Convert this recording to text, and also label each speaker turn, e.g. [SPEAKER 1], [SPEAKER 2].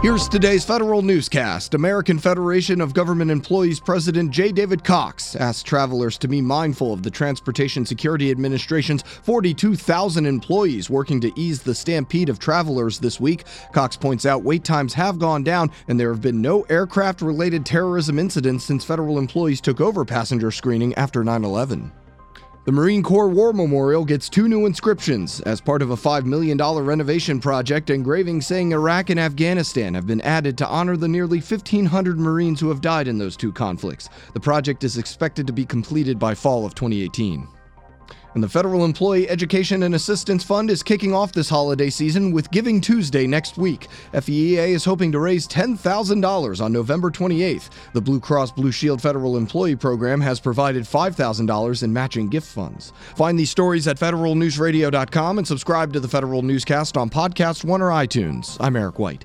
[SPEAKER 1] Here's today's federal newscast. American Federation of Government Employees President J. David Cox asked travelers to be mindful of the Transportation Security Administration's 42,000 employees working to ease the stampede of travelers this week. Cox points out wait times have gone down and there have been no aircraft related terrorism incidents since federal employees took over passenger screening after 9 11. The Marine Corps War Memorial gets two new inscriptions. As part of a $5 million renovation project, engravings saying Iraq and Afghanistan have been added to honor the nearly 1,500 Marines who have died in those two conflicts. The project is expected to be completed by fall of 2018. And the Federal Employee Education and Assistance Fund is kicking off this holiday season with Giving Tuesday next week. FEEA is hoping to raise $10,000 on November 28th. The Blue Cross Blue Shield Federal Employee Program has provided $5,000 in matching gift funds. Find these stories at federalnewsradio.com and subscribe to the Federal Newscast on Podcast One or iTunes. I'm Eric White.